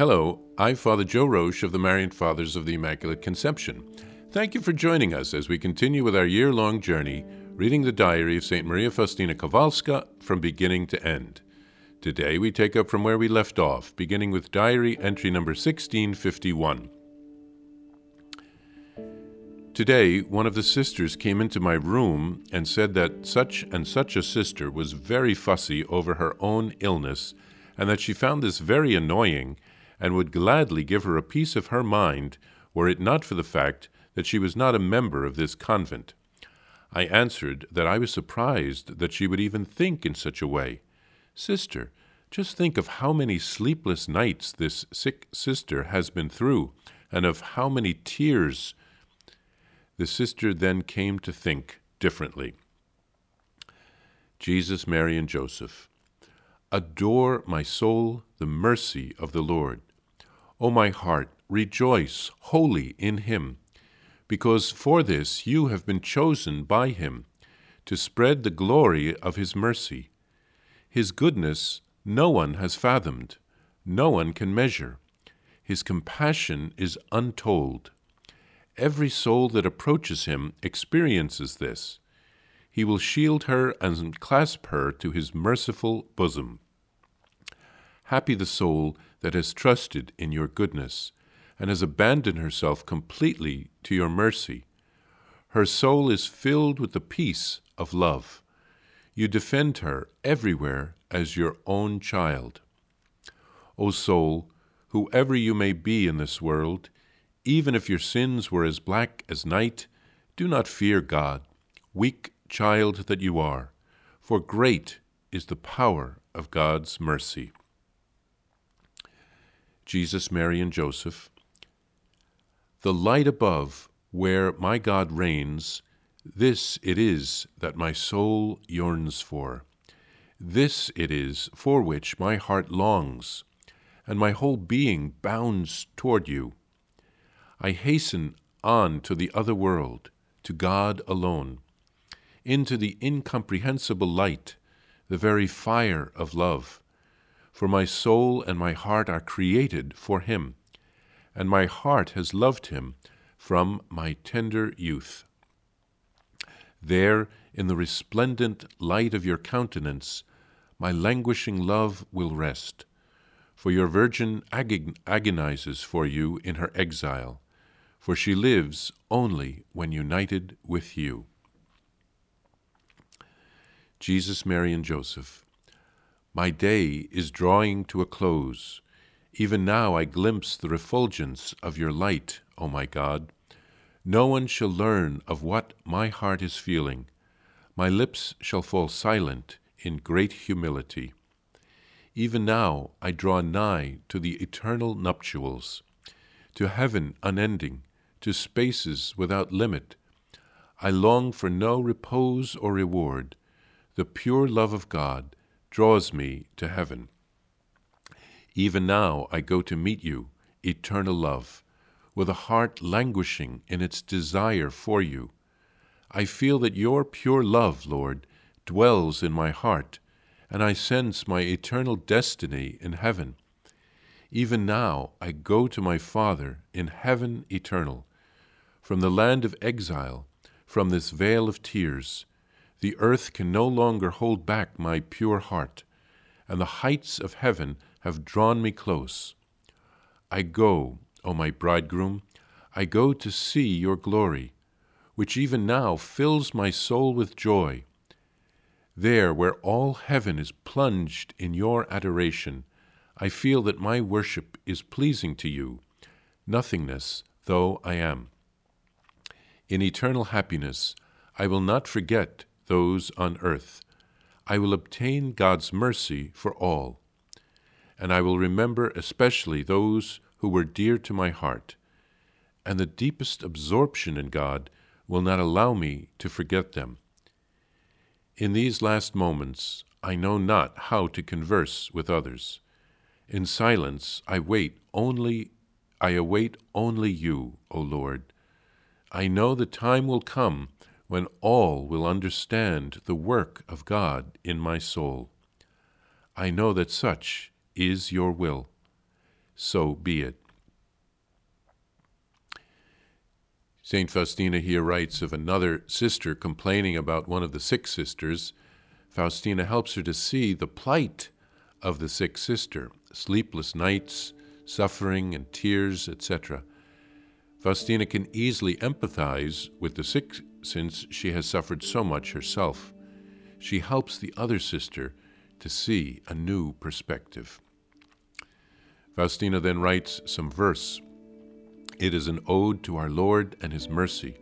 Hello, I'm Father Joe Roesch of the Marian Fathers of the Immaculate Conception. Thank you for joining us as we continue with our year long journey reading the diary of St. Maria Faustina Kowalska from beginning to end. Today we take up from where we left off, beginning with diary entry number 1651. Today, one of the sisters came into my room and said that such and such a sister was very fussy over her own illness and that she found this very annoying and would gladly give her a piece of her mind were it not for the fact that she was not a member of this convent. I answered that I was surprised that she would even think in such a way. Sister, just think of how many sleepless nights this sick sister has been through, and of how many tears. The sister then came to think differently. Jesus, Mary, and Joseph. Adore, my soul, the mercy of the Lord. O my heart, rejoice wholly in him because for this you have been chosen by him, to spread the glory of his mercy. His goodness no one has fathomed, no one can measure. His compassion is untold. Every soul that approaches him experiences this. He will shield her and clasp her to his merciful bosom. Happy the soul that has trusted in your goodness and has abandoned herself completely to your mercy. Her soul is filled with the peace of love. You defend her everywhere as your own child. O soul, whoever you may be in this world, even if your sins were as black as night, do not fear God, weak child that you are, for great is the power of God's mercy. Jesus, Mary, and Joseph, the light above, where my God reigns, this it is that my soul yearns for. This it is for which my heart longs, and my whole being bounds toward you. I hasten on to the other world, to God alone, into the incomprehensible light, the very fire of love. For my soul and my heart are created for Him and my heart has loved him from my tender youth. There, in the resplendent light of your countenance, my languishing love will rest, for your Virgin agonizes for you in her exile, for she lives only when united with you. Jesus, Mary, and Joseph, my day is drawing to a close even now I glimpse the refulgence of your light, O my God. No one shall learn of what my heart is feeling. My lips shall fall silent in great humility. Even now I draw nigh to the eternal nuptials, to heaven unending, to spaces without limit. I long for no repose or reward. The pure love of God draws me to heaven. Even now I go to meet you, eternal love, with a heart languishing in its desire for you. I feel that your pure love, Lord, dwells in my heart, and I sense my eternal destiny in heaven. Even now I go to my Father in heaven eternal. From the land of exile, from this vale of tears, the earth can no longer hold back my pure heart, and the heights of heaven have drawn me close. I go, O my bridegroom, I go to see your glory, which even now fills my soul with joy. There, where all heaven is plunged in your adoration, I feel that my worship is pleasing to you, nothingness though I am. In eternal happiness, I will not forget those on earth. I will obtain God's mercy for all and I will remember especially those who were dear to my heart. And the deepest absorption in God will not allow me to forget them. In these last moments, I know not how to converse with others. In silence, I wait only, I await only you, O Lord. I know the time will come when all will understand the work of God in my soul. I know that such is your will. so be it. St. Faustina here writes of another sister complaining about one of the sick sisters. Faustina helps her to see the plight of the sick sister sleepless nights, suffering, and tears, etc. Faustina can easily empathize with the sick since she has suffered so much herself. She helps the other sister to see a new perspective. Faustina then writes some verse. It is an ode to our Lord and His mercy.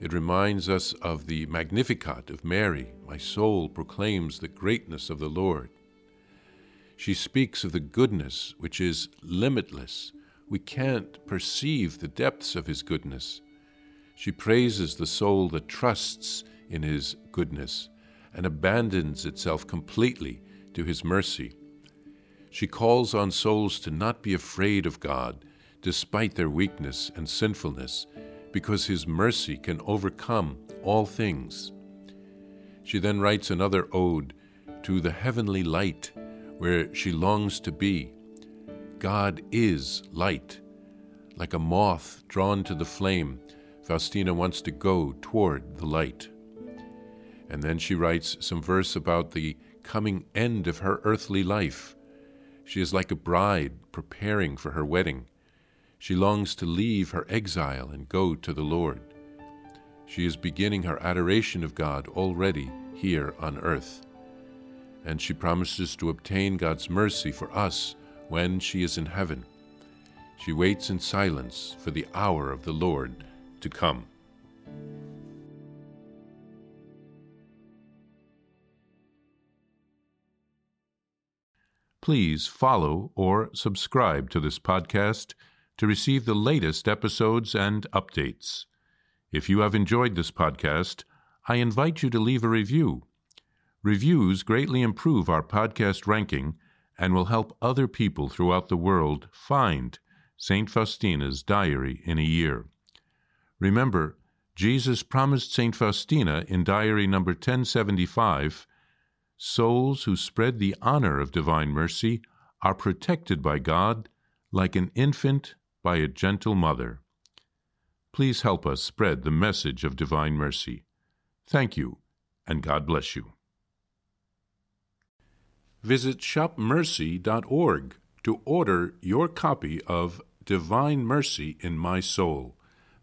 It reminds us of the Magnificat of Mary. My soul proclaims the greatness of the Lord. She speaks of the goodness which is limitless. We can't perceive the depths of His goodness. She praises the soul that trusts in His goodness and abandons itself completely to His mercy. She calls on souls to not be afraid of God despite their weakness and sinfulness, because His mercy can overcome all things. She then writes another ode to the heavenly light where she longs to be. God is light. Like a moth drawn to the flame, Faustina wants to go toward the light. And then she writes some verse about the coming end of her earthly life. She is like a bride preparing for her wedding. She longs to leave her exile and go to the Lord. She is beginning her adoration of God already here on earth and she promises to obtain God's mercy for us when she is in heaven. She waits in silence for the hour of the Lord to come. Please follow or subscribe to this podcast to receive the latest episodes and updates. If you have enjoyed this podcast, I invite you to leave a review Reviews greatly improve our podcast ranking and will help other people throughout the world find St. Faustina's Diary in a Year. Remember, Jesus promised St. Faustina in Diary number 1075 souls who spread the honor of divine mercy are protected by God like an infant by a gentle mother. Please help us spread the message of divine mercy. Thank you, and God bless you visit shopmercy.org to order your copy of Divine Mercy in My Soul,